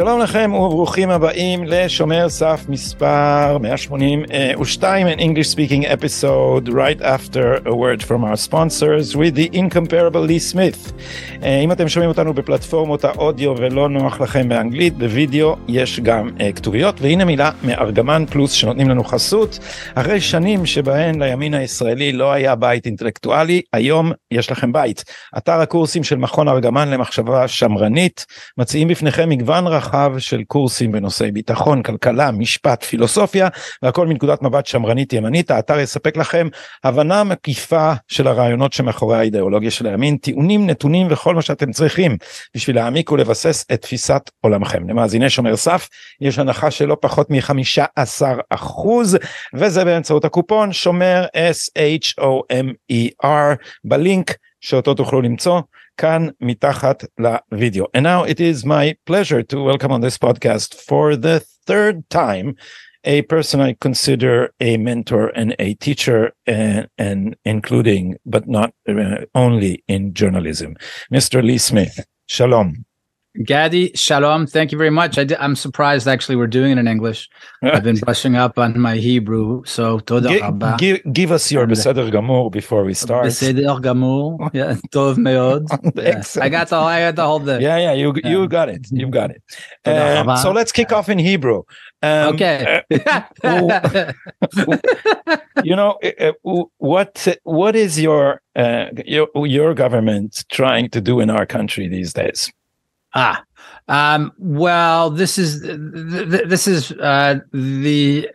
שלום לכם וברוכים הבאים לשומר סף מספר 182 an English speaking episode right after a word from our sponsors with the incomparable Lee Smith. Uh, אם אתם שומעים אותנו בפלטפורמות האודיו ולא נוח לכם באנגלית, בווידאו יש גם uh, כתוביות והנה מילה מארגמן פלוס שנותנים לנו חסות. אחרי שנים שבהן לימין הישראלי לא היה בית אינטלקטואלי, היום יש לכם בית. אתר הקורסים של מכון ארגמן למחשבה שמרנית מציעים בפניכם מגוון רחב של קורסים בנושאי ביטחון, כלכלה, משפט, פילוסופיה, והכל מנקודת מבט שמרנית ימנית. האתר יספק לכם הבנה מקיפה של הרעיונות שמאחורי האידיאולוגיה של הימין, טיעונים, נתונים וכל מה שאתם צריכים בשביל להעמיק ולבסס את תפיסת עולמכם. למאזיני שומר סף יש הנחה של לא פחות מ-15 אחוז, וזה באמצעות הקופון שומר S-H-O-M-E-R בלינק שאותו תוכלו למצוא. כאן מתחת לוידאו. And now it is my pleasure to welcome on this podcast for the third time a person I consider a mentor and a teacher and, and including but not uh, only in journalism. Mr. Lee Smith, shalom. Gadi, shalom. Thank you very much. I am surprised actually we're doing it in English. I've been brushing up on my Hebrew. So, toda give, give, give us your Beseder Gamur before we start. Beseder Gamur. Yeah, Tov Meod. I got the, I got the whole thing. Yeah, yeah, you, you got it. You got it. Um, so let's kick off in Hebrew. Um, okay. uh, you know, uh, what, what is your, uh, your, your government trying to do in our country these days? Ah, um, well, this is th- this is uh, the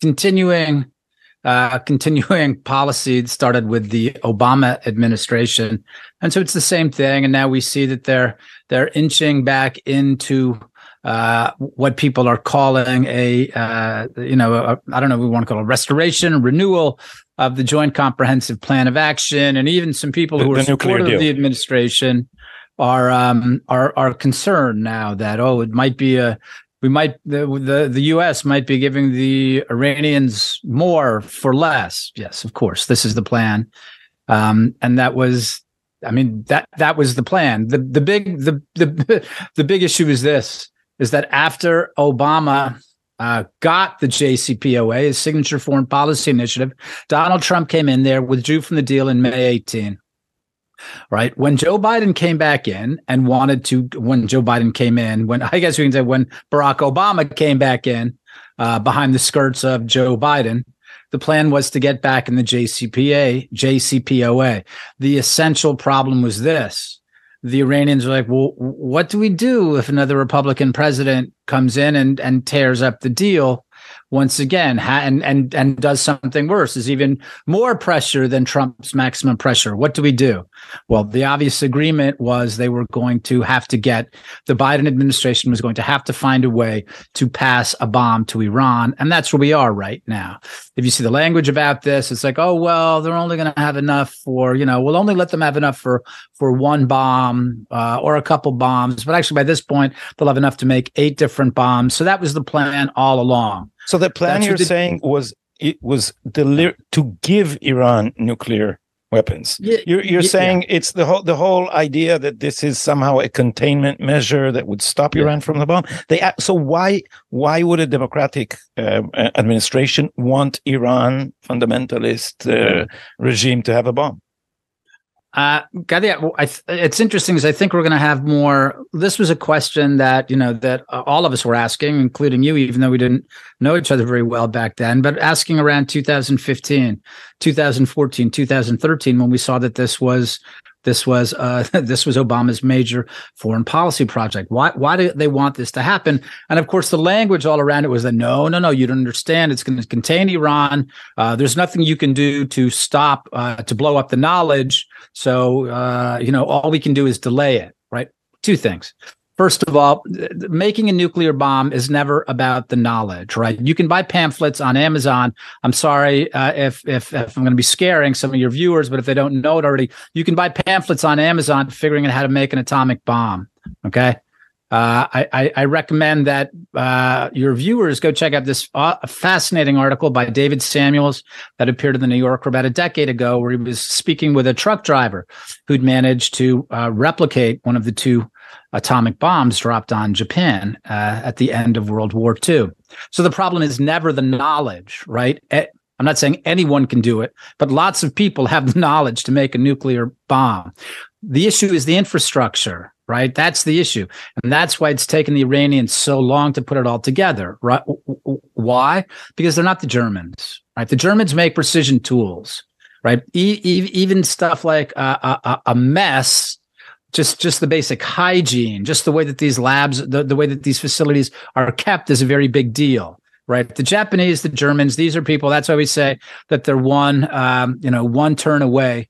continuing uh, continuing policy that started with the Obama administration, and so it's the same thing. And now we see that they're they're inching back into uh, what people are calling a uh, you know I don't know we want to call it a restoration, renewal of the Joint Comprehensive Plan of Action, and even some people who the, are supportive of the administration are um are are concerned now that oh it might be a we might the the, the US might be giving the Iranians more for less. Yes, of course. This is the plan. Um and that was I mean that that was the plan. The the big the the the big issue is this is that after Obama uh, got the JCPOA, his signature foreign policy initiative, Donald Trump came in there, withdrew from the deal in May 18 right? When Joe Biden came back in and wanted to, when Joe Biden came in, when I guess we can say when Barack Obama came back in uh, behind the skirts of Joe Biden, the plan was to get back in the JCPA, JCPOA. The essential problem was this. The Iranians were like, well, what do we do if another Republican president comes in and, and tears up the deal? Once again ha- and and and does something worse is even more pressure than Trump's maximum pressure. What do we do? Well, the obvious agreement was they were going to have to get the Biden administration was going to have to find a way to pass a bomb to Iran, and that's where we are right now. If you see the language about this, it's like, oh well, they're only going to have enough for you know, we'll only let them have enough for for one bomb uh, or a couple bombs, but actually by this point they'll have enough to make eight different bombs. So that was the plan all along. So the plan you're saying was it was deli- to give Iran nuclear weapons. Yeah, you're you're yeah, saying yeah. it's the whole the whole idea that this is somehow a containment measure that would stop. Iran from the bomb. They so why why would a democratic uh, administration want Iran fundamentalist uh, regime to have a bomb? Uh, Gadi, it's interesting because I think we're going to have more. This was a question that you know that all of us were asking, including you, even though we didn't know each other very well back then. But asking around 2015, 2014, 2013, when we saw that this was this was uh, this was Obama's major foreign policy project. Why why do they want this to happen? And of course, the language all around it was that no, no, no, you don't understand. It's going to contain Iran. Uh, there's nothing you can do to stop uh, to blow up the knowledge. So uh, you know, all we can do is delay it. Right? Two things. First of all, making a nuclear bomb is never about the knowledge, right? You can buy pamphlets on Amazon. I'm sorry uh, if, if, if I'm going to be scaring some of your viewers, but if they don't know it already, you can buy pamphlets on Amazon figuring out how to make an atomic bomb. Okay, uh, I, I, recommend that uh, your viewers go check out this uh, fascinating article by David Samuels that appeared in the New Yorker about a decade ago, where he was speaking with a truck driver who'd managed to uh, replicate one of the two atomic bombs dropped on Japan uh, at the end of World War II. So the problem is never the knowledge, right? Eh, I'm not saying anyone can do it, but lots of people have the knowledge to make a nuclear bomb. The issue is the infrastructure, right? That's the issue. And that's why it's taken the Iranians so long to put it all together, right? Why? Because they're not the Germans, right? The Germans make precision tools, right? E- e- even stuff like a, a, a mess just just the basic hygiene just the way that these labs the, the way that these facilities are kept is a very big deal right the japanese the germans these are people that's why we say that they're one um, you know one turn away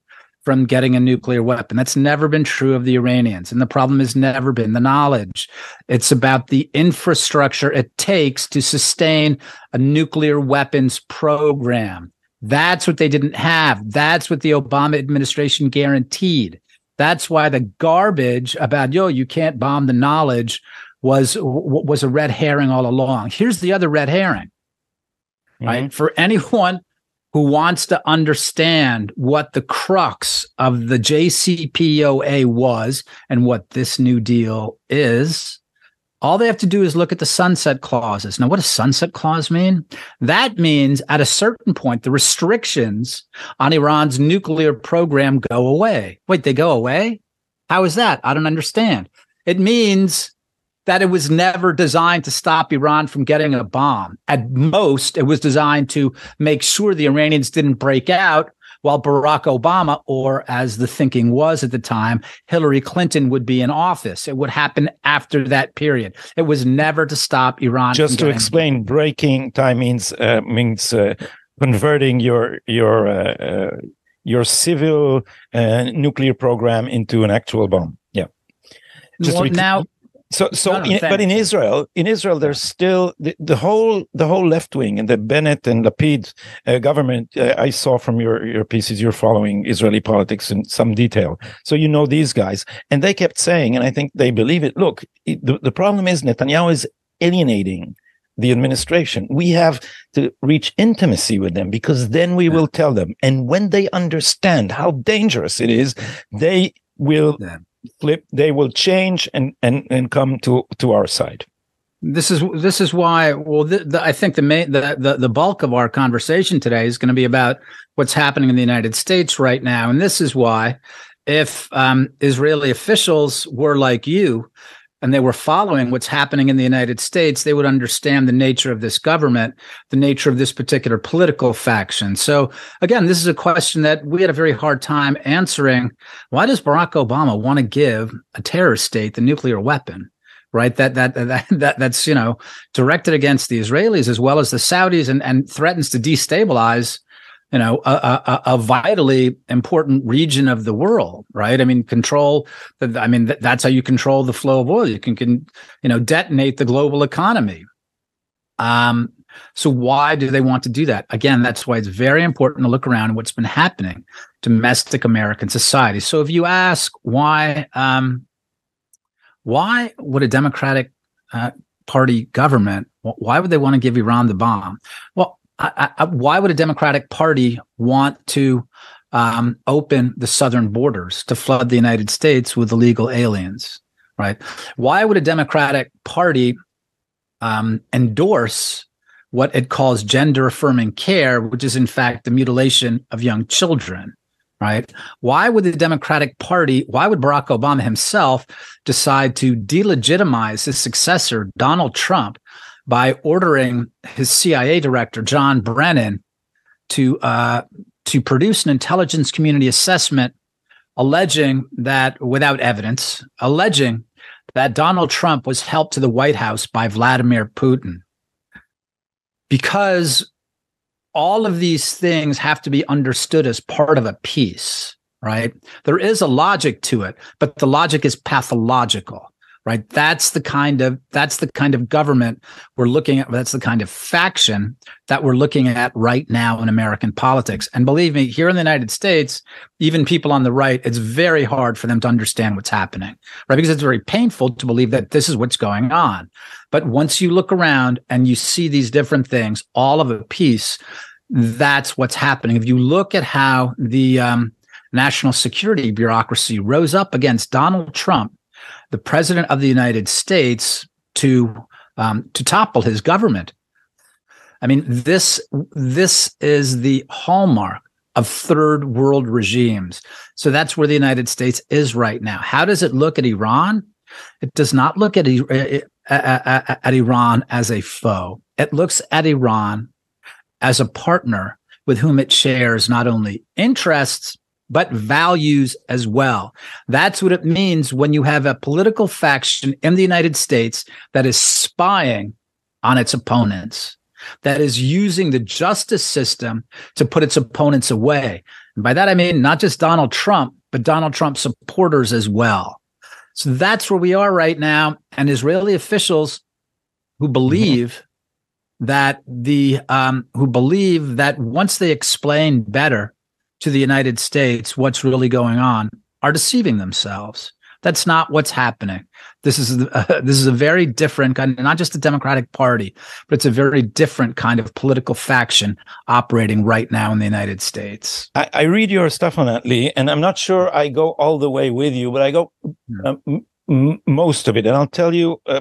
from getting a nuclear weapon. That's never been true of the Iranians. And the problem has never been the knowledge. It's about the infrastructure it takes to sustain a nuclear weapons program. That's what they didn't have. That's what the Obama administration guaranteed. That's why the garbage about, yo, you can't bomb the knowledge was, was a red herring all along. Here's the other red herring, mm-hmm. right? For anyone who wants to understand what the crux of the JCPOA was and what this New Deal is, all they have to do is look at the sunset clauses. Now, what does sunset clause mean? That means at a certain point, the restrictions on Iran's nuclear program go away. Wait, they go away? How is that? I don't understand. It means that it was never designed to stop Iran from getting a bomb. At most, it was designed to make sure the Iranians didn't break out while Barack Obama, or as the thinking was at the time, Hillary Clinton would be in office. It would happen after that period. It was never to stop Iran. Just to explain, breaking time means uh, means uh, converting your your uh, uh your civil uh, nuclear program into an actual bomb. Yeah. Just well, now so, so, no, in, but in Israel, in Israel, there's still the, the whole the whole left wing and the Bennett and Lapid uh, government. Uh, I saw from your your pieces, you're following Israeli politics in some detail, so you know these guys, and they kept saying, and I think they believe it. Look, it, the the problem is Netanyahu is alienating the administration. We have to reach intimacy with them because then we yeah. will tell them, and when they understand how dangerous it is, they will. Yeah flip they will change and and and come to to our side. This is this is why well the, i think the main the, the the bulk of our conversation today is going to be about what's happening in the united states right now. And this is why if um, israeli officials were like you and they were following what's happening in the United States, they would understand the nature of this government, the nature of this particular political faction. So again, this is a question that we had a very hard time answering. Why does Barack Obama want to give a terror state the nuclear weapon? Right, that that that that that's you know directed against the Israelis as well as the Saudis, and and threatens to destabilize you know a, a, a, vitally important region of the world right? I mean control i mean that's how you control the flow of oil. You can, can you know detonate the global economy. Um so why do they want to do that? Again that's why it's very important to look around what's been happening domestic american society. So if you ask why um why would a democratic uh, party government why would they want to give iran the bomb? Well I, I, why would a Democratic Party want to um, open the southern borders to flood the United States with illegal aliens? Right? Why would a Democratic Party um, endorse what it calls gender affirming care, which is in fact the mutilation of young children? Right? Why would the Democratic Party, why would Barack Obama himself decide to delegitimize his successor, Donald Trump, by ordering his CIA director John Brennan to uh, to produce an intelligence community assessment alleging that without evidence, alleging that Donald Trump was helped to the White House by Vladimir Putin. Because all of these things have to be understood as part of a piece, right? There is a logic to it, but the logic is pathological right? That's the kind of that's the kind of government we're looking at that's the kind of faction that we're looking at right now in american politics. And believe me here in the united states even people on the right it's very hard for them to understand what's happening right? Because it's very painful to believe that this is what's going on. But once you look around and you see these different things all of a piece that's what's happening. If you look at how the um, national security bureaucracy rose up against donald trump the president of the United States to um, to topple his government. I mean, this this is the hallmark of third world regimes. So that's where the United States is right now. How does it look at Iran? It does not look at, at, at, at Iran as a foe. It looks at Iran as a partner with whom it shares not only interests, but values as well. That's what it means when you have a political faction in the United States that is spying on its opponents, that is using the justice system to put its opponents away. And by that, I mean not just Donald Trump, but Donald Trump supporters as well. So that's where we are right now. And Israeli officials who mm-hmm. believe that the, um, who believe that once they explain better to the United States what's really going on are deceiving themselves. That's not what's happening. This is uh, this is a very different kind, not just a Democratic Party, but it's a very different kind of political faction operating right now in the United States. I, I read your stuff on that, Lee, and I'm not sure I go all the way with you, but I go uh, m- m- most of it, and I'll tell you uh,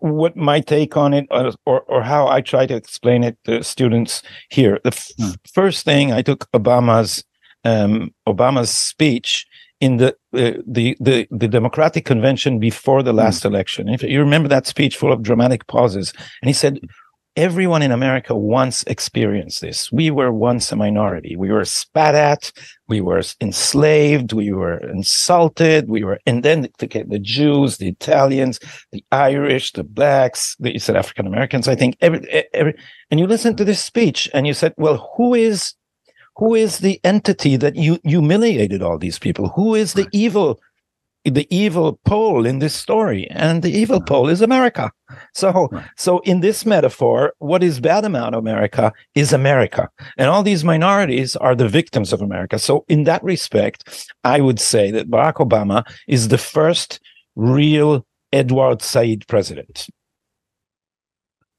what my take on it or, or, or how I try to explain it to students here. The f- hmm. first thing I took Obama's um, Obama's speech in the, uh, the the the Democratic convention before the last hmm. election. If you remember that speech full of dramatic pauses, and he said, everyone in America once experienced this. We were once a minority. We were spat at. We were enslaved. We were insulted. We were, and then the, the Jews, the Italians, the Irish, the blacks, the you said African Americans. I think every, every, and you listen to this speech and you said, well, who is, who is the entity that you humiliated all these people? Who is the evil the evil pole in this story and the evil uh-huh. pole is america. So right. so in this metaphor what is bad about america is america and all these minorities are the victims of america. So in that respect i would say that barack obama is the first real edward said president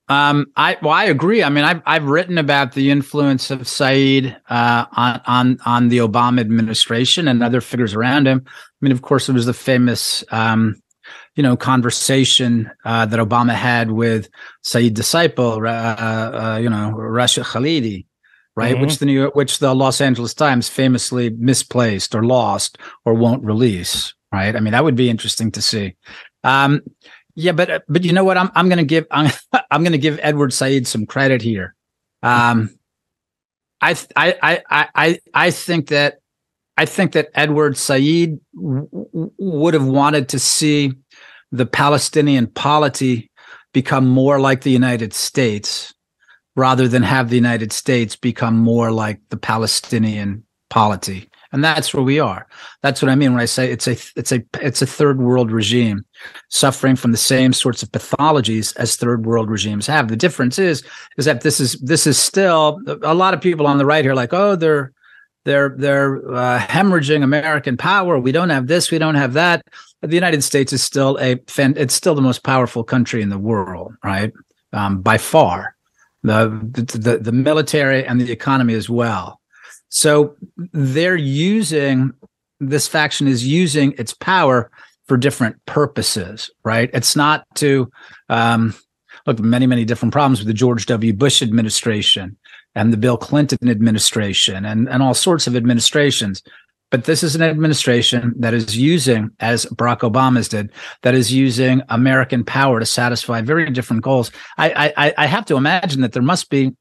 um, I well, I agree. I mean, I've I've written about the influence of Said uh, on on on the Obama administration and other figures around him. I mean, of course, it was the famous, um, you know, conversation uh, that Obama had with Said disciple, uh, uh, you know, Rashid Khalidi, right? Mm-hmm. Which the New York, which the Los Angeles Times famously misplaced or lost or won't release, right? I mean, that would be interesting to see. Um, yeah, but but you know what? I'm I'm gonna give I'm I'm gonna give Edward Said some credit here. Um, I I I I I think that I think that Edward Said w- would have wanted to see the Palestinian polity become more like the United States rather than have the United States become more like the Palestinian polity. And that's where we are. That's what I mean when I say it's a it's a it's a third world regime suffering from the same sorts of pathologies as third world regimes have. The difference is is that this is this is still a lot of people on the right here like, oh, they're they're they're uh, hemorrhaging American power. We don't have this, we don't have that. The United States is still a it's still the most powerful country in the world, right? Um, by far, the, the the military and the economy as well. So they're using this faction is using its power for different purposes, right? It's not to um, look many many different problems with the George W. Bush administration and the Bill Clinton administration and and all sorts of administrations. But this is an administration that is using, as Barack Obama's did, that is using American power to satisfy very different goals. I I, I have to imagine that there must be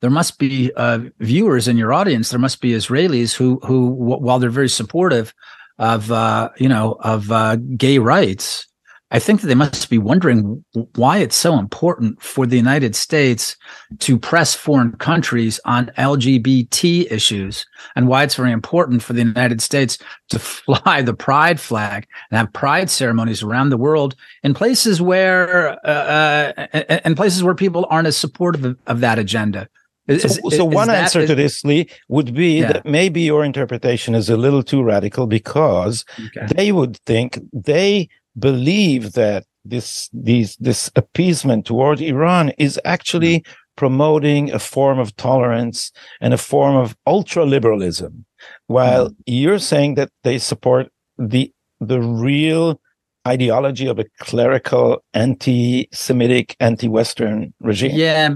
there must be uh, viewers in your audience. There must be Israelis who who while they're very supportive of uh, you know of uh, gay rights, I think that they must be wondering why it's so important for the United States to press foreign countries on LGBT issues and why it's very important for the United States to fly the pride flag and have pride ceremonies around the world in places where uh, uh, in places where people aren't as supportive of, of that agenda. Is, so, so one answer is, to this, Lee, would be yeah. that maybe your interpretation is a little too radical because okay. they would think they believe that this these this appeasement toward Iran is actually mm-hmm. promoting a form of tolerance and a form of ultra liberalism, while mm. you're saying that they support the the real ideology of a clerical, anti-Semitic, anti-Western regime? Yeah,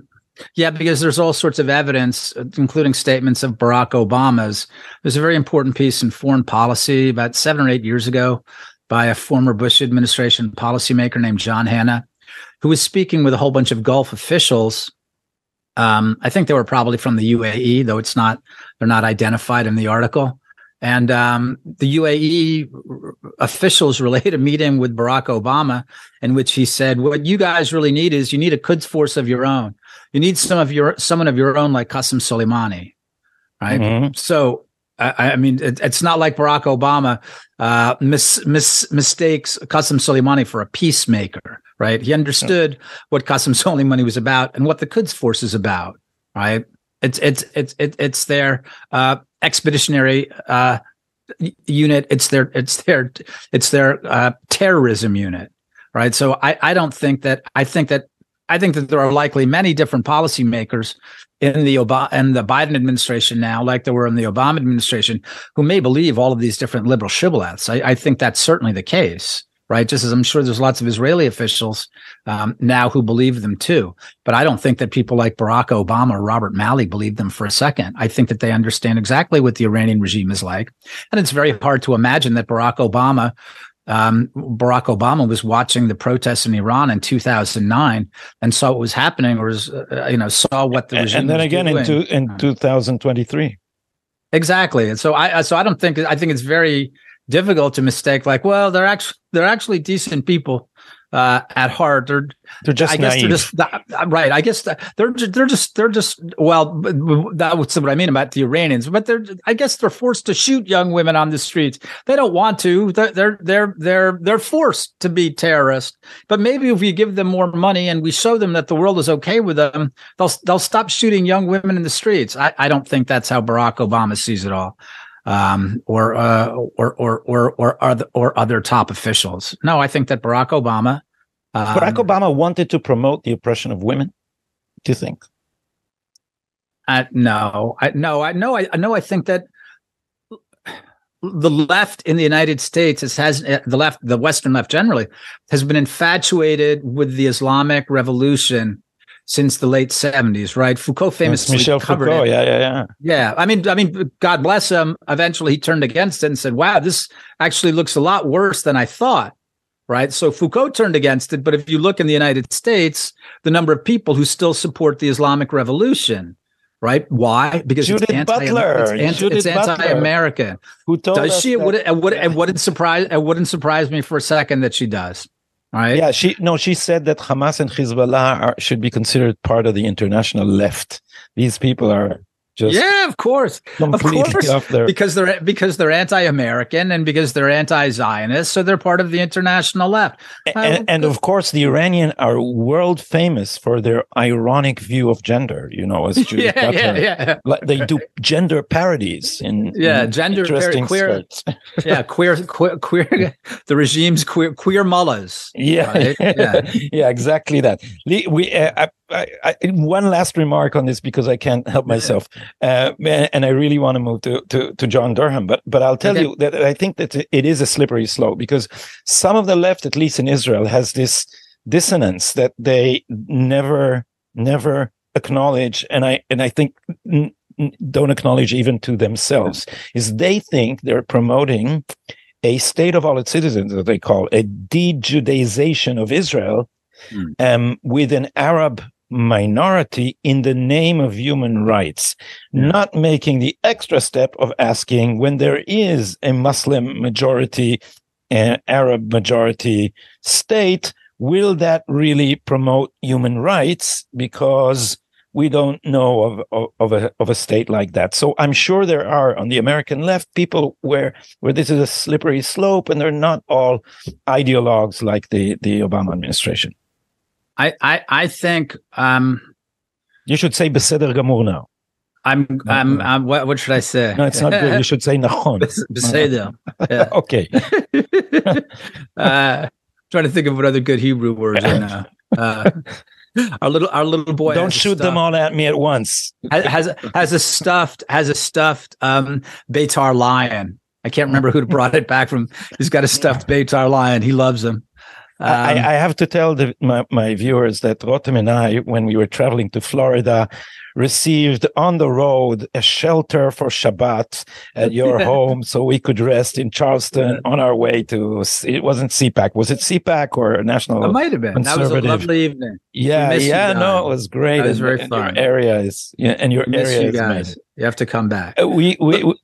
yeah, because there's all sorts of evidence, including statements of Barack Obama's. There's a very important piece in foreign policy about seven or eight years ago by a former Bush administration policymaker named John Hannah, who was speaking with a whole bunch of Gulf officials. Um, I think they were probably from the UAE, though it's not, they're not identified in the article. And um, the UAE officials relayed a meeting with Barack Obama in which he said, "What you guys really need is you need a Quds force of your own. You need some of your someone of your own like Qasem Soleimani, right? Mm-hmm. So I, I mean, it, it's not like Barack Obama uh, mis, mis, mistakes Qasem Soleimani for a peacemaker, right? He understood yeah. what Qasem Soleimani was about and what the Quds Force is about, right? It's it's it's it's it's their uh, expeditionary uh, unit. It's their it's their it's their uh, terrorism unit, right? So I I don't think that I think that I think that there are likely many different policymakers in the Obama and the Biden administration now, like there were in the Obama administration, who may believe all of these different liberal shibboleths. I, I think that's certainly the case, right? Just as I'm sure there's lots of Israeli officials um, now who believe them too. But I don't think that people like Barack Obama or Robert Malley believe them for a second. I think that they understand exactly what the Iranian regime is like, and it's very hard to imagine that Barack Obama um, Barack Obama was watching the protests in Iran in 2009 and saw what was happening, or was, uh, you know saw what the regime. And then again doing. in two, in 2023. Exactly, and so I so I don't think I think it's very difficult to mistake like well they're actually they're actually decent people uh, at heart. They're they're just I guess naive. they're just right. I guess they're they're just they're just well that was what I mean about the Iranians. But they're I guess they're forced to shoot young women on the streets. They don't want to. They're they're they're they're, they're forced to be terrorists. But maybe if we give them more money and we show them that the world is okay with them, they'll they'll stop shooting young women in the streets. I, I don't think that's how Barack Obama sees it all um, or, uh, or, or, or, or, other, or other top officials. No, I think that Barack Obama. Um, Barack Obama wanted to promote the oppression of women. Do you think? Uh, no, I, no, I no, I no, I think that the left in the United States has, has the left, the Western left generally, has been infatuated with the Islamic Revolution since the late 70s, right? Foucault famously Michel covered Foucault, it. yeah, yeah, yeah. Yeah, I mean, I mean, God bless him. Eventually, he turned against it and said, "Wow, this actually looks a lot worse than I thought." Right. So Foucault turned against it, but if you look in the United States, the number of people who still support the Islamic Revolution, right? Why? Because Judith it's anti, Butler. It's, anti, Judith it's anti-American. Who told Does us she? It would, it would, it wouldn't surprise. It wouldn't surprise me for a second that she does. Right. Yeah, she no, she said that Hamas and Hezbollah are, should be considered part of the international left. These people are just yeah, of course. completely course. off their. because they're because they're anti-American and because they're anti-Zionist, so they're part of the international left. and, and of course, the Iranian are world famous for their ironic view of gender. You know, as Judith yeah, yeah, Butler. yeah, Like, they do gender parodies in Yeah, in gender par- queer- yeah. Queer, queer, queer. The regime's queer, quear mullahs. Yeah, Right? yeah, Yeah. exactly that. We, uh, I, I, one last remark on this because I can't help myself, uh, and I really want to move to, to to John Durham, but but I'll tell Okay. you that I think that it is a slippery slope because some of the left, at least in Israel, has this dissonance that they never never acknowledge, and I and I think. n- don't acknowledge even to themselves is they think they're promoting a state of all its citizens that they call a de-Judaization of Israel Hmm. um, with an Arab minority in the name of human rights, not making the extra step of asking when there is a Muslim majority, uh, Arab majority state, will that really promote human rights? Because we don't know of, of, of a of a state like that. So I'm sure there are on the American left people where where this is a slippery slope, and they're not all ideologues like the the Obama administration. I, I, I think um, You should say beseder gamur now. I'm, No, I'm, no. I'm. What, what should I say? No, it's not good. You should say nachon. Beseder. Yeah. okay. uh, trying to think of what other good Hebrew words are now. Uh, our little, our little boy. Don't shoot them all at me at once. Has has has a stuffed has a stuffed um Beitar lion. I can't remember who brought it back from. He's got a stuffed Beitar lion. He loves him. Um, I, I, have to tell the, my, my viewers that Rotem and I, when we were traveling to Florida, received on the road a shelter for Shabbat at your home so we could rest in Charleston on our way to it wasn't CPAC was it CPAC or National It might have been. That was a lovely evening. Yeah yeah no it was great it was very and, fun. your area is yeah, and your area you is guys. amazing. You have to come back uh, we, we, we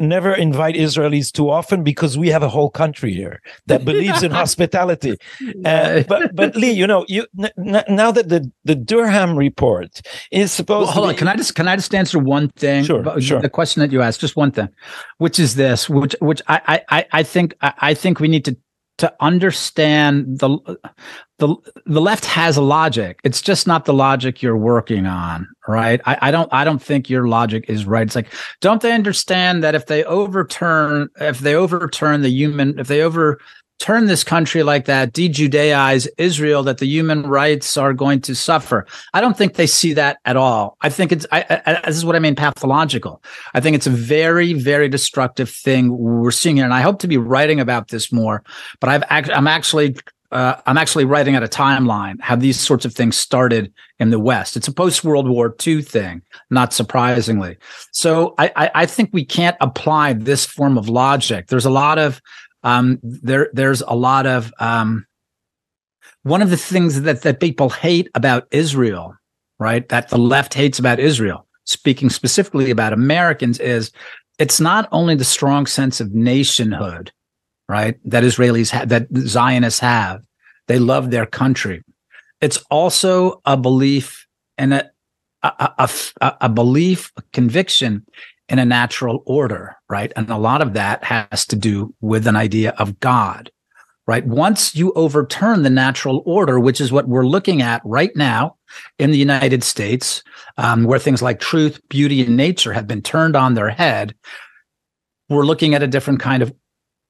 never invite Israelis too often because we have a whole country here that believes in hospitality. Uh, but but Lee, you know, you n- n- now that the the Durham report is supposed. Well, hold be- on, can I just can I just answer one thing? Sure, sure. The question that you asked, just one thing, which is this, which which I I I think I think we need to to understand the the the left has a logic. It's just not the logic you're working on, right? I, I don't I don't think your logic is right. It's like, don't they understand that if they overturn if they overturn the human if they over turn this country like that, de-Judaize Israel, that the human rights are going to suffer. I don't think they see that at all. I think it's, I, I, this is what I mean, pathological. I think it's a very, very destructive thing we're seeing here. And I hope to be writing about this more, but I've, I'm actually, uh, I'm actually writing at a timeline how these sorts of things started in the West. It's a post World War II thing, not surprisingly. So I, I, I think we can't apply this form of logic. There's a lot of um, there there's a lot of um, one of the things that that people hate about Israel, right? That the left hates about Israel, speaking specifically about Americans, is it's not only the strong sense of nationhood, right? That Israelis have, that Zionists have. They love their country. It's also a belief and a a, a, a belief, a conviction in a natural order, right? And a lot of that has to do with an idea of God, right? Once you overturn the natural order, which is what we're looking at right now in the United States, um, where things like truth, beauty, and nature have been turned on their head, we're looking at a different kind of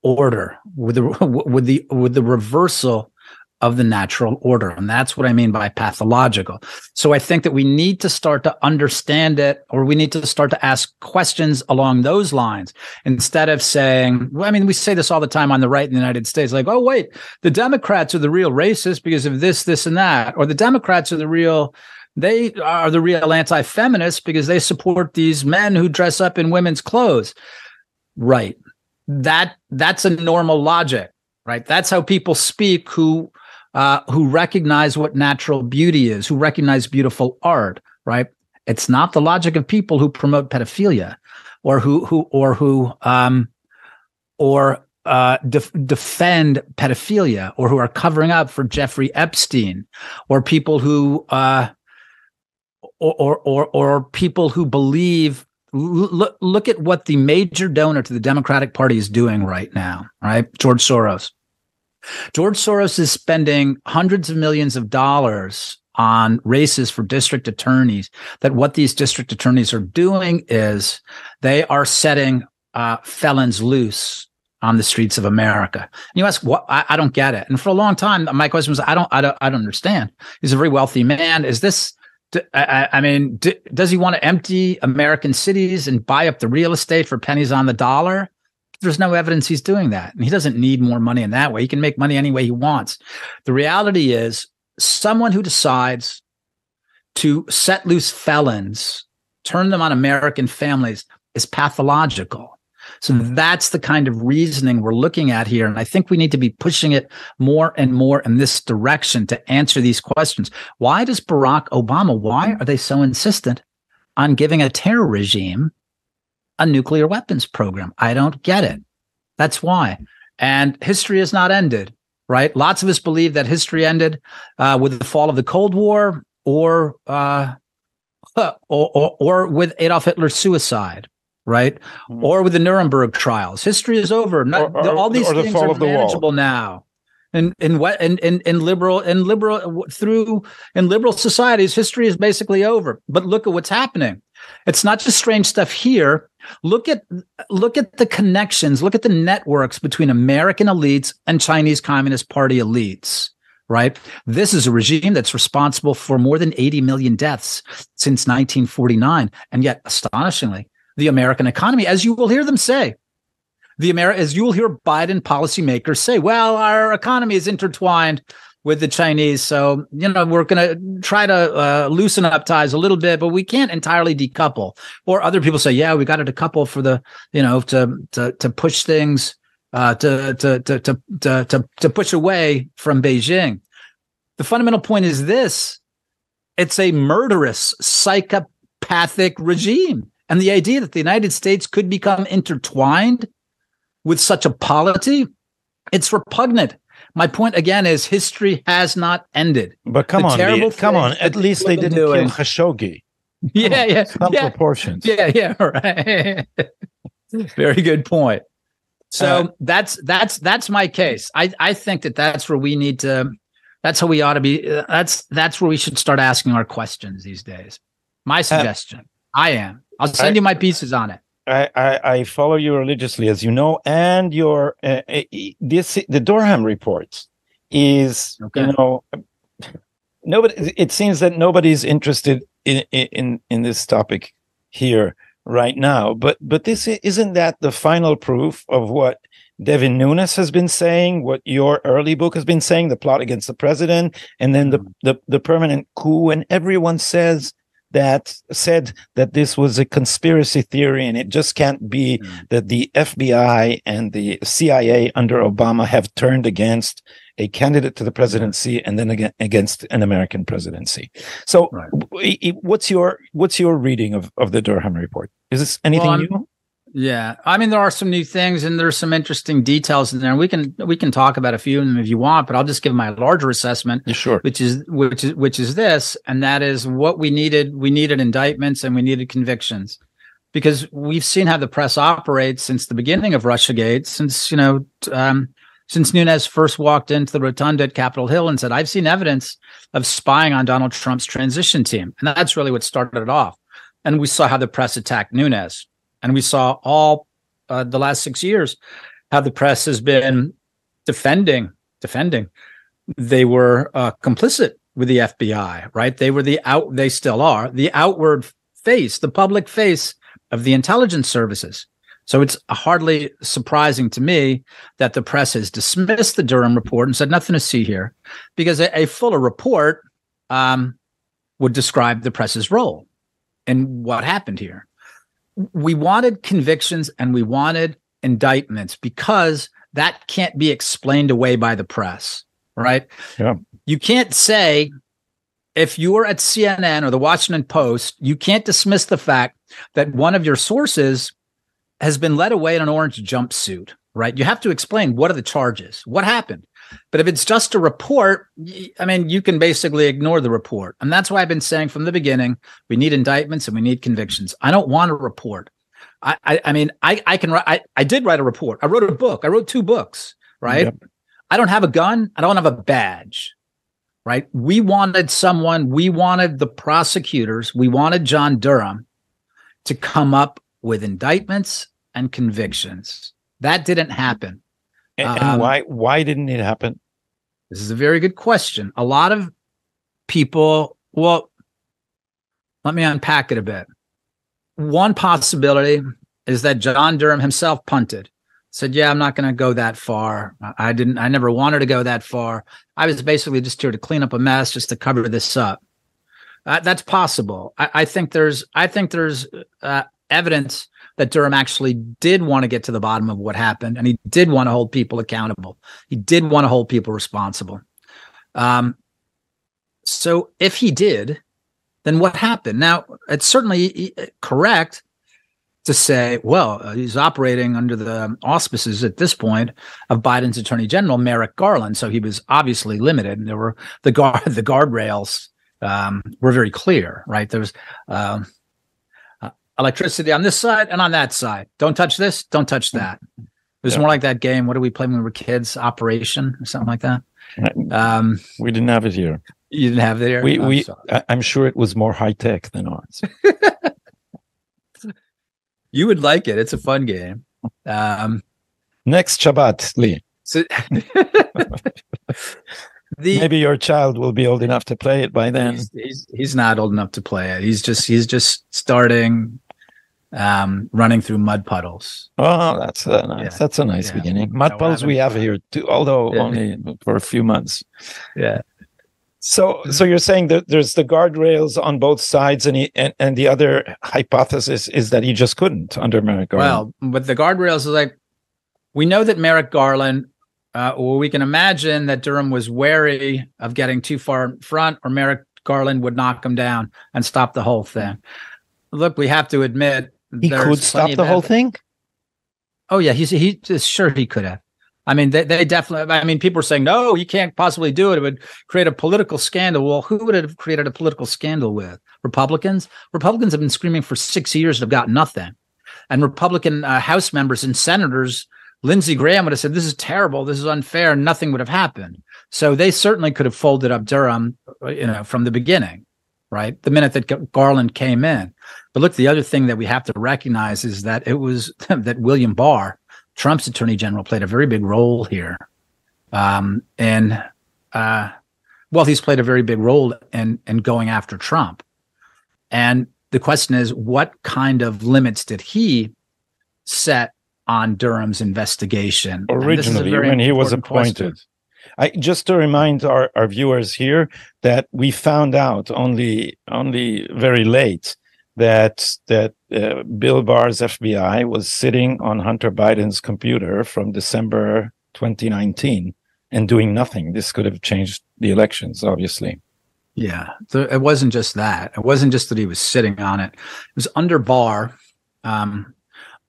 order with the with the with the reversal of the natural order. And that's what I mean by pathological. So I think that we need to start to understand it, or we need to start to ask questions along those lines instead of saying, well, I mean, we say this all the time on the right in the United States, like, oh, wait, the Democrats are the real racists because of this, this, and that, or the Democrats are the real they are the real anti-feminists because they support these men who dress up in women's clothes. Right. That that's a normal logic, right? That's how people speak who uh, who recognize what natural beauty is, who recognize beautiful art, right? It's not the logic of people who promote pedophilia or who, who, or who, um, or, uh, def- defend pedophilia or who are covering up for Jeffrey Epstein or people who, uh, or, or, or, or people who believe look look at what the major donor to the Democratic Party is doing right now, right? George Soros. George Soros is spending hundreds of millions of dollars on races for district attorneys. That what these district attorneys are doing is they are setting uh, felons loose on the streets of America. And you ask, what? I, I, don't get it. And for a long time, my question was, I don't, I don't, I don't understand. He's a very wealthy man. Is this? I, I mean, does he want to empty American cities and buy up the real estate for pennies on the dollar? There's no evidence he's doing that. And he doesn't need more money in that way. He can make money any way he wants. The reality is someone who decides to set loose felons, turn them on American families is pathological. So mm-hmm. that's the kind of reasoning we're looking at here. And I think we need to be pushing it more and more in this direction to answer these questions. Why does Barack Obama, why are they so insistent on giving a terror regime a nuclear weapons program. I don't get it. That's why. And history has not ended, right? Lots of us believe that history ended uh, with the fall of the Cold War or, uh, or, or, or with Adolf Hitler's suicide, right? Mm-hmm. Or with the Nuremberg trials. History is over. Not, or, all these things the are manageable now. In in what in, in in liberal in liberal through in liberal societies, history is basically over. But look at what's happening. It's not just strange stuff here. Look at look at the connections, look at the networks between American elites and Chinese Communist Party elites, right? This is a regime that's responsible for more than 80 million deaths since 1949. And yet, astonishingly, the American economy, as you will hear them say, the Amer as you'll hear Biden policymakers say, well, our economy is intertwined with the Chinese. So, you know, we're going to try to uh, loosen up ties a little bit, but we can't entirely decouple. Or other people say, yeah, we got to decouple for the, you know, to to to push things uh, to, to to to to to to push away from Beijing. The fundamental point is this: it's a murderous, psychopathic regime, and the idea that the United States could become intertwined with such a polity, it's repugnant. My point again is history has not ended. But come The on, come on. At least they didn't doing. kill Khashoggi. Yeah, yeah, Some yeah, proportions. yeah, yeah. Right. Very good point. So Uh, that's that's that's my case. I I think that that's where we need to. That's how we ought to be. uh, That's that's where we should start asking our questions these days. My suggestion. I am. I'll send I- you my pieces on it. I, I, I follow you religiously, as you know, and your uh, uh, this the Durham report is Okay. you know nobody. It seems that nobody's interested in in in this topic here right now. But but this isn't that the final proof of what Devin Nunes has been saying, what your early book has been saying, the plot against the president, and then the the, the permanent coup, and everyone says that said that this was a conspiracy theory and it just can't be Mm. that the FBI and the CIA under Obama have turned against a candidate to the presidency and then again against an American presidency. So Right. w- i- i- what's your what's your reading of, of the Durham report? Is this anything Well, new? Yeah, I mean there are some new things and there's some interesting details in there. We can we can talk about a few of them if you want, but I'll just give my larger assessment. You sure? which is which is which is this and that is what we needed we needed indictments and we needed convictions because we've seen how the press operates since the beginning of russiagate since you know um, since Nunes first walked into the rotunda at Capitol Hill and said I've seen evidence of spying on Donald Trump's transition team and that's really what started it off and we saw how the press attacked Nunes and we saw all uh, the last 6 years how the press has been defending defending they were uh, complicit with the FBI, right? They were the out, they still are the outward face, the public face of the intelligence services. So it's hardly surprising to me that the press has dismissed the Durham report and said nothing to see here, because a, a fuller report um, would describe the press's role and what happened here. We wanted convictions and we wanted indictments because that can't be explained away by the press right? Yeah. You can't say if you're at CNN or the Washington Post, you can't dismiss the fact that one of your sources has been led away in an orange jumpsuit, right? You have to explain what are the charges, what happened. But if it's just a report, I mean, you can basically ignore the report. And that's why I've been saying from the beginning, we need indictments and we need convictions. I don't want a report. I, I, I mean, I, I can write, I, I did write a report. I wrote a book. I wrote two books, right? Yep. I don't have a gun. I don't have a badge. Right. We wanted someone, we wanted the prosecutors, we wanted John Durham to come up with indictments and convictions. That didn't happen. And, and Um, why why didn't it happen? This is a very good question. A lot of people, well, let me unpack it a bit. One possibility is that John Durham himself punted, said, Yeah, I'm not going to go that far. I- I didn't, I never wanted to go that far. I was basically just here to clean up a mess, just to cover this up. Uh, that's possible. I, I think there's, I think there's uh, evidence that Durham actually did want to get to the bottom of what happened, and he did want to hold people accountable. He did want to hold people responsible. Um, so if he did, then what happened? Now, it's certainly correct to say, well, uh, he's operating under the auspices at this point of Biden's Attorney General Merrick Garland, so he was obviously limited. And there were the guard the guardrails um, were very clear, right? There's um, uh, electricity on this side and on that side. Don't touch this. Don't touch that. It was Yeah. more like that game. What did we play when we were kids? Operation or something like that. Um, We didn't have it here. you didn't have it there. We I'm we sorry. I'm sure it was more high tech than ours. you would like it. It's a fun game. Um, Next Shabbat, Lee. so the Maybe your child will be old enough to play it by then. he's, he's he's not old enough to play it. He's just he's just starting. Um, running through mud puddles. Oh, that's a nice. Yeah. That's a nice yeah. beginning. Mud no, puddles we have here too, although yeah. only for a few months. Yeah. So, so you're saying that there's the guardrails on both sides, and he, and, and the other hypothesis is that he just couldn't under Merrick Garland. Well, but the guardrails is like we know that Merrick Garland, uh, or we can imagine that Durham was wary of getting too far in front, or Merrick Garland would knock him down and stop the whole thing. Look, we have to admit he could stop the whole thing. Oh yeah, he's he sure he could have. I mean, they, they definitely. I mean, people are saying no, you can't possibly do it. It would create a political scandal. Well, who would it have created a political scandal with? Republicans. Republicans have been screaming for six years and have got nothing. And Republican uh, House members and senators, Lindsey Graham would have said, "This is terrible. This is unfair." Nothing would have happened. So they certainly could have folded up Durham, you know, from the beginning, right? The minute that Garland came in. But look, the other thing that we have to recognize is that it was that William Barr, Trump's attorney general, played a very big role here. Um, and uh, well, he's played a very big role in in going after Trump. And the question is, what kind of limits did he set on Durham's investigation? Originally, when he was appointed. Question. I just to remind our, our viewers here that we found out only only very late that that uh, Bill Barr's FBI was sitting on Hunter Biden's computer from December 2019 and doing nothing. This could have changed the elections, obviously. Yeah, it wasn't just that. It wasn't just that he was sitting on it. It was under Barr. Um,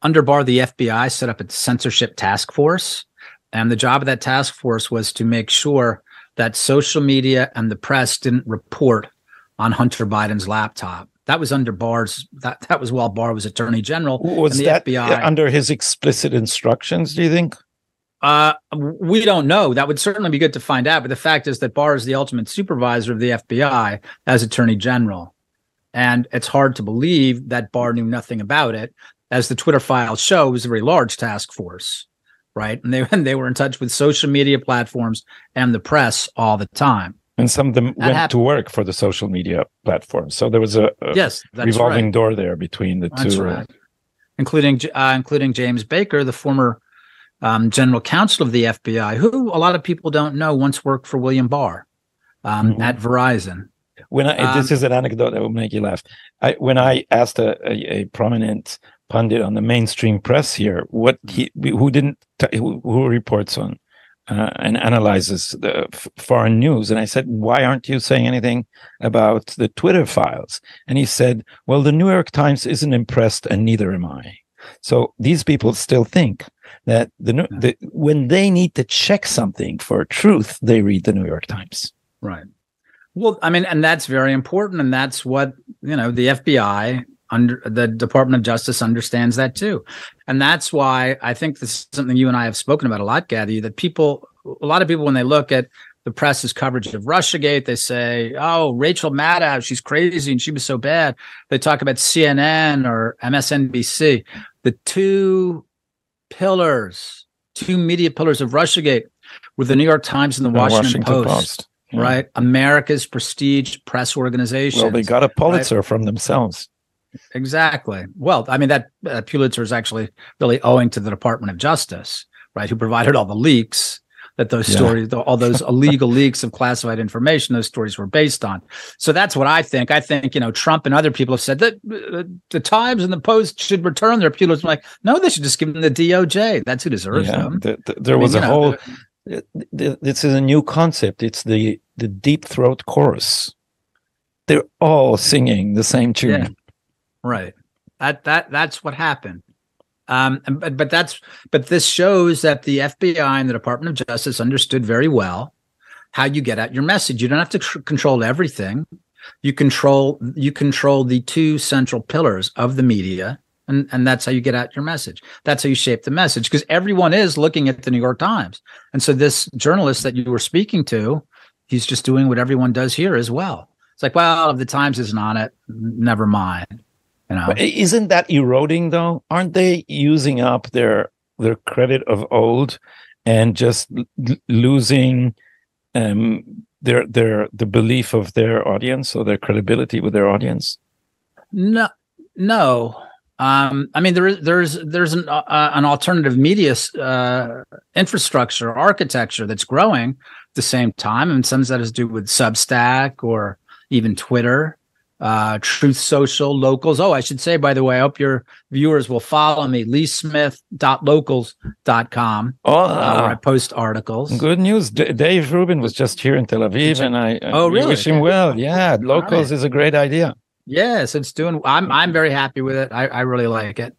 under Barr, the FBI set up a censorship task force, and the job of that task force was to make sure that social media and the press didn't report on Hunter Biden's laptop. That was under Barr's. That that was while Barr was Attorney General. Was that FBI, under his explicit instructions? Do you think? Uh, we don't know. That would certainly be good to find out. But the fact is that Barr is the ultimate supervisor of the FBI as Attorney General, and it's hard to believe that Barr knew nothing about it. As the Twitter files show, it was a very large task force, right? And they and they were in touch with social media platforms and the press all the time and some of them that went happened. to work for the social media platforms. So there was a, a yes, revolving right. door there between the that's two, right. including uh, including James Baker, the former um, general counsel of the FBI, who a lot of people don't know once worked for William Barr um, mm-hmm. at Verizon. When I, um, this is an anecdote that will make you laugh. I, when I asked a, a, a prominent pundit on the mainstream press here, what he who didn't who, who reports on uh, and analyzes the f- foreign news. And I said, why aren't you saying anything about the Twitter files? And he said, well, the New York Times isn't impressed and neither am I. So these people still think that the, the when they need to check something for truth, they read the New York Times. Right. Well, I mean, and that's very important. And that's what, you know, the FBI under the Department of Justice understands that too. And that's why I think this is something you and I have spoken about a lot, Gadi, that people, a lot of people, when they look at the press's coverage of Russiagate, they say, oh, Rachel Maddow, she's crazy and she was so bad. They talk about CNN or MSNBC. The two pillars, two media pillars of Russiagate were the New York Times and the, the Washington, Washington, Post. Post. Yeah. Right, America's prestige press organization. Well, they got a Pulitzer right? from themselves. Exactly. Well, I mean that uh, Pulitzer is actually really owing to the Department of Justice, right? Who provided all the leaks that those yeah. stories, all those illegal leaks of classified information, those stories were based on. So that's what I think. I think you know Trump and other people have said that uh, the Times and the Post should return their Pulitzer. I'm like, no, they should just give them the DOJ. That's who deserves yeah, them. The, the, there I was mean, a whole. Know, this is a new concept. It's the the deep throat chorus. They're all singing the same tune. Right. That that that's what happened. Um, but but that's but this shows that the FBI and the Department of Justice understood very well how you get out your message. You don't have to tr- control everything. You control you control the two central pillars of the media, and and that's how you get out your message. That's how you shape the message because everyone is looking at the New York Times, and so this journalist that you were speaking to, he's just doing what everyone does here as well. It's like, well, if the Times isn't on it, never mind. You know? Isn't that eroding though? Aren't they using up their their credit of old and just l- losing um, their their the belief of their audience or their credibility with their audience? No, no. Um, I mean, there is there's there's an uh, an alternative media uh, infrastructure architecture that's growing at the same time, and some of that to do with Substack or even Twitter uh, Truth Social, Locals. Oh, I should say, by the way, I hope your viewers will follow me, leesmith.locals.com, oh, uh, where I post articles. Good news. D- Dave Rubin was just here in Tel Aviv, and I oh, really? wish him well. Yeah, Locals right. is a great idea. Yes, it's doing. I'm I'm very happy with it. I, I really like it.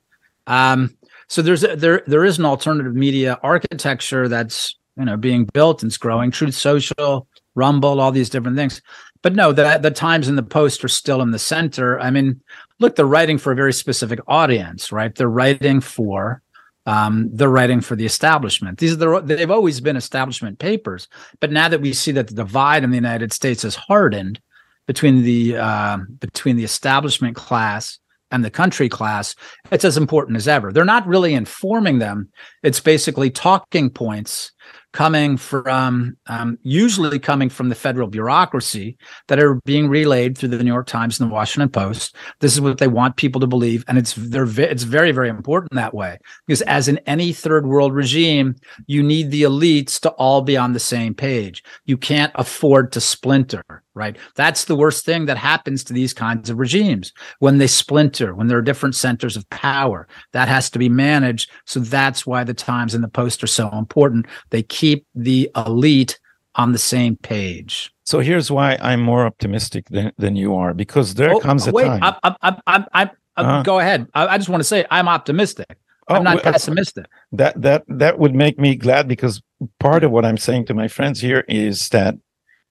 Um, so there's a, there there is an alternative media architecture that's you know being built and it's growing. Truth Social, Rumble, all these different things. But no, the the Times and the Post are still in the center. I mean, look, they're writing for a very specific audience, right? They're writing for um, they're writing for the establishment. These are the, they've always been establishment papers, but now that we see that the divide in the United States has hardened between the uh, between the establishment class and the country class, it's as important as ever. They're not really informing them; it's basically talking points coming from um, usually coming from the federal bureaucracy that are being relayed through the New York Times and the Washington Post. This is what they want people to believe, and it's they're it's very very important that way because as in any third world regime, you need the elites to all be on the same page. You can't afford to splinter right? That's the worst thing that happens to these kinds of regimes when they splinter, when there are different centers of power. That has to be managed. So that's why the Times and the Post are so important. They keep the elite on the same page. So here's why I'm more optimistic than, than you are, because there oh, comes a wait, time. I'm, I'm, I'm, I'm, uh, go ahead. I, I, just want to say I'm optimistic. Oh, I'm not pessimistic. That that that would make me glad because part of what I'm saying to my friends here is that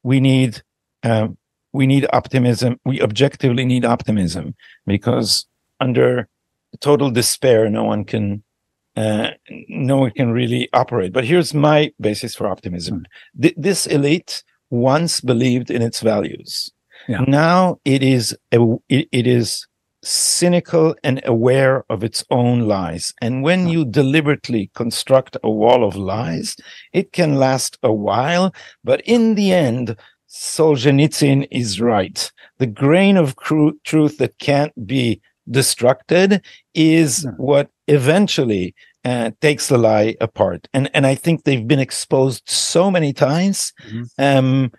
we need uh, we need optimism. We objectively need optimism because under total despair, no one can, uh, no one can really operate. But here's my basis for optimism: Th- this elite once believed in its values. Yeah. Now it is a, it, it is cynical and aware of its own lies. And when you deliberately construct a wall of lies, it can last a while, but in the end, Solzhenitsyn is right. The grain of cru- truth that can't be destructed is yeah. what eventually uh, takes the lie apart. And and I think they've been exposed so many times. Mm-hmm. Um,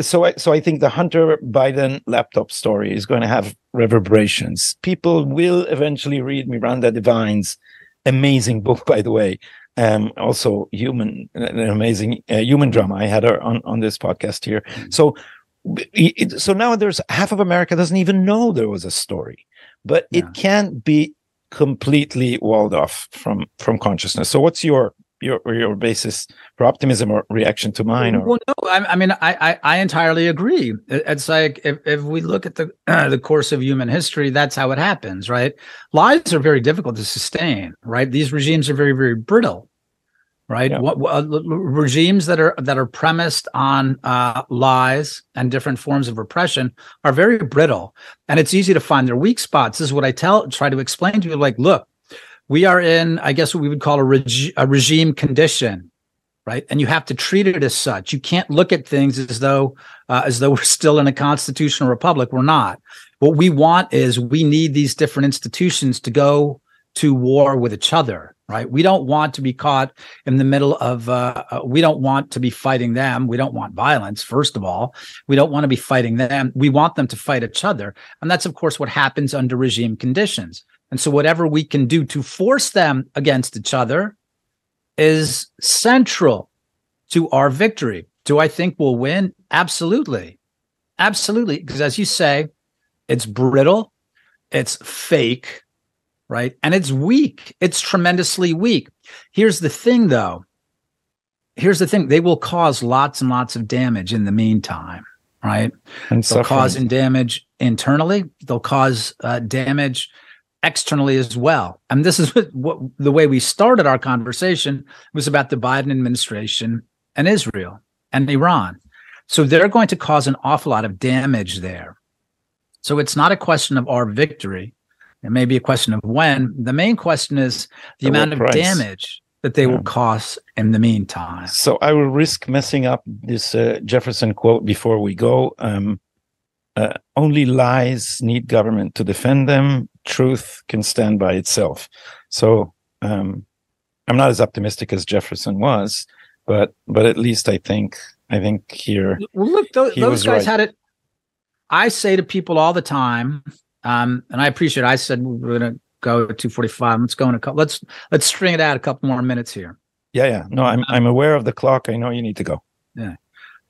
so I so I think the Hunter Biden laptop story is going to have reverberations. People will eventually read Miranda Devine's amazing book, by the way, um, also human, an amazing uh, human drama. I had her on, on this podcast here. Mm-hmm. So, it, so now there's half of America doesn't even know there was a story, but yeah. it can't be completely walled off from from consciousness. So, what's your your your basis for optimism or reaction to mine? Or? Well, no, I, I mean, I, I, I entirely agree. It's like if, if we look at the uh, the course of human history, that's how it happens, right? Lies are very difficult to sustain, right? These regimes are very very brittle, right? Yeah. What, what uh, regimes that are that are premised on uh, lies and different forms of repression are very brittle, and it's easy to find their weak spots. This is what I tell try to explain to you. Like, look we are in, I guess, what we would call a, reg- a regime condition, right? And you have to treat it as such. You can't look at things as though uh, as though we're still in a constitutional republic. We're not. What we want is we need these different institutions to go to war with each other right we don't want to be caught in the middle of uh, uh, we don't want to be fighting them we don't want violence first of all we don't want to be fighting them we want them to fight each other and that's of course what happens under regime conditions and so, whatever we can do to force them against each other is central to our victory. Do I think we'll win? Absolutely. Absolutely. Because as you say, it's brittle, it's fake, right? And it's weak. It's tremendously weak. Here's the thing, though. Here's the thing they will cause lots and lots of damage in the meantime, right? And they'll suffering. cause damage internally, they'll cause uh, damage externally as well. And this is what, what, the way we started our conversation was about the Biden administration and Israel and Iran. So they're going to cause an awful lot of damage there. So it's not a question of our victory. It may be a question of when. The main question is the, amount of price. damage that they yeah. will cause in the meantime. So I will risk messing up this uh, Jefferson quote before we go. Um, uh, only lies need government to defend them truth can stand by itself. So um, I'm not as optimistic as Jefferson was, but but at least I think I think here. Well, look, those, those guys right. had it. I say to people all the time, um, and I appreciate. It, I said we're going to go at 2:45. Let's go in a couple. Let's let's string it out a couple more minutes here. Yeah, yeah. No, I'm I'm aware of the clock. I know you need to go. Yeah.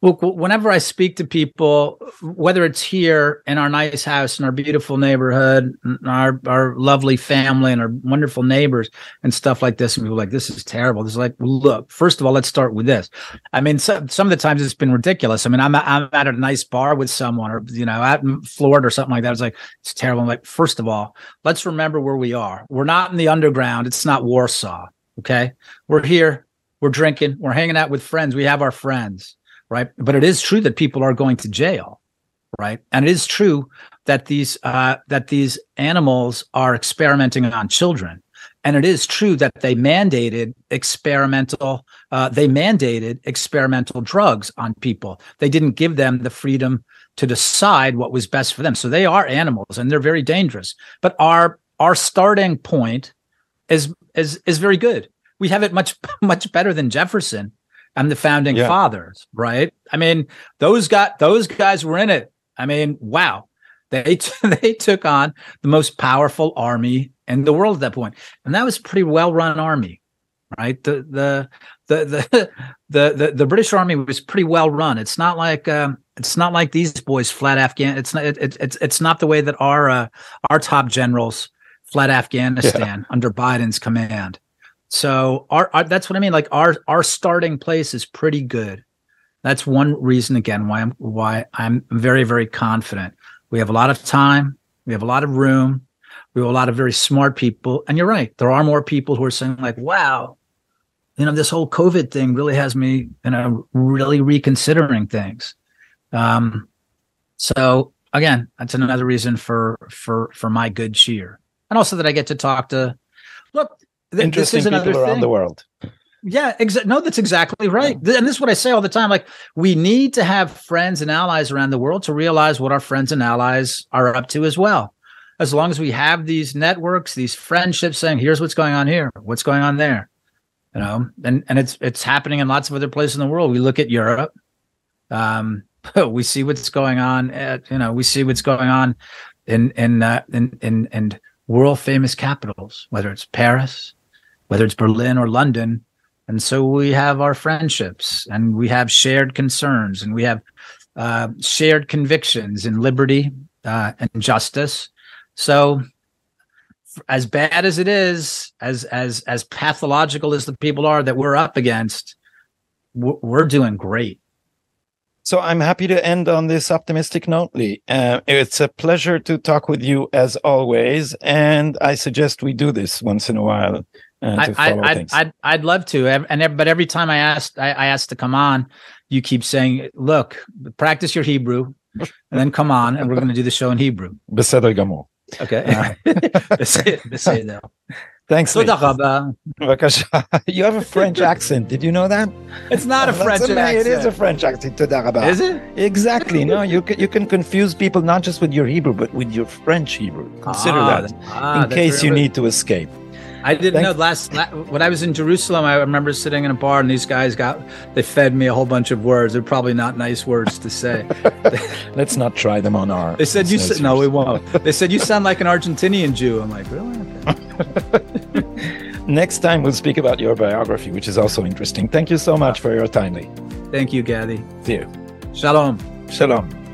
Look, whenever I speak to people, whether it's here in our nice house in our beautiful neighborhood, our our lovely family and our wonderful neighbors and stuff like this, and people like, this is terrible. This is like, look, first of all, let's start with this. I mean, some some of the times it's been ridiculous. I mean, I'm I'm at a nice bar with someone, or you know, out in Florida or something like that. It's like it's terrible. I'm like, first of all, let's remember where we are. We're not in the underground. It's not Warsaw. Okay, we're here. We're drinking. We're hanging out with friends. We have our friends right? But it is true that people are going to jail, right? And it is true that these uh, that these animals are experimenting on children, and it is true that they mandated experimental uh, they mandated experimental drugs on people. They didn't give them the freedom to decide what was best for them. So they are animals, and they're very dangerous. But our our starting point is is is very good. We have it much much better than Jefferson and the founding yeah. fathers, right? I mean, those got those guys were in it. I mean, wow. They t- they took on the most powerful army in the world at that point. And that was a pretty well-run army, right? The the the the the the, the British army was pretty well run. It's not like um, it's not like these boys flat Afghan. It's not it, it, it's it's not the way that our uh, our top generals fled Afghanistan yeah. under Biden's command. So our, our, that's what I mean. Like our our starting place is pretty good. That's one reason again why I'm why I'm very very confident. We have a lot of time. We have a lot of room. We have a lot of very smart people. And you're right. There are more people who are saying like, "Wow, you know, this whole COVID thing really has me, you know, really reconsidering things." Um, so again, that's another reason for for for my good cheer, and also that I get to talk to. Look, th- interesting people around thing. the world. Yeah, no, that's exactly right. Yeah. And this is what I say all the time. Like, we need to have friends and allies around the world to realize what our friends and allies are up to as well. As long as we have these networks, these friendships saying, here's what's going on here, what's going on there. You know, and, and it's it's happening in lots of other places in the world. We look at Europe. Um, we see what's going on at, you know, we see what's going on in in uh, in in, in world famous capitals, whether it's Paris, whether it's Berlin or London. And so we have our friendships and we have shared concerns and we have uh, shared convictions in liberty uh, and justice. So as bad as it is, as as as pathological as the people are that we're up against, we're doing great. So I'm happy to end on this optimistic note, Lee. Uh, it's a pleasure to talk with you as always, and I suggest we do this once in a while. Uh, I, I, I'd, I'd, I'd love to, and but every time I asked, I, I asked to come on, you keep saying, "Look, practice your Hebrew, and then come on, and we're going to do the show in Hebrew." בסדר גמור. Okay. בסדר. Thanks. You have a French accent. Did you know that? It's not a French accent. It is a French accent. Is it? Exactly. no, you can, you can confuse people not just with your Hebrew, but with your French Hebrew. Consider ah, that ah, in case you need to escape. I didn't Thanks. know last, last when I was in Jerusalem. I remember sitting in a bar and these guys got they fed me a whole bunch of words. They're probably not nice words to say. Let's not try them on our. They said you said no, we won't. They said you sound like an Argentinian Jew. I'm like really. Okay. Next time we'll speak about your biography, which is also interesting. Thank you so much for your time, Lee. Thank you, Gadi. See you. Shalom. Shalom.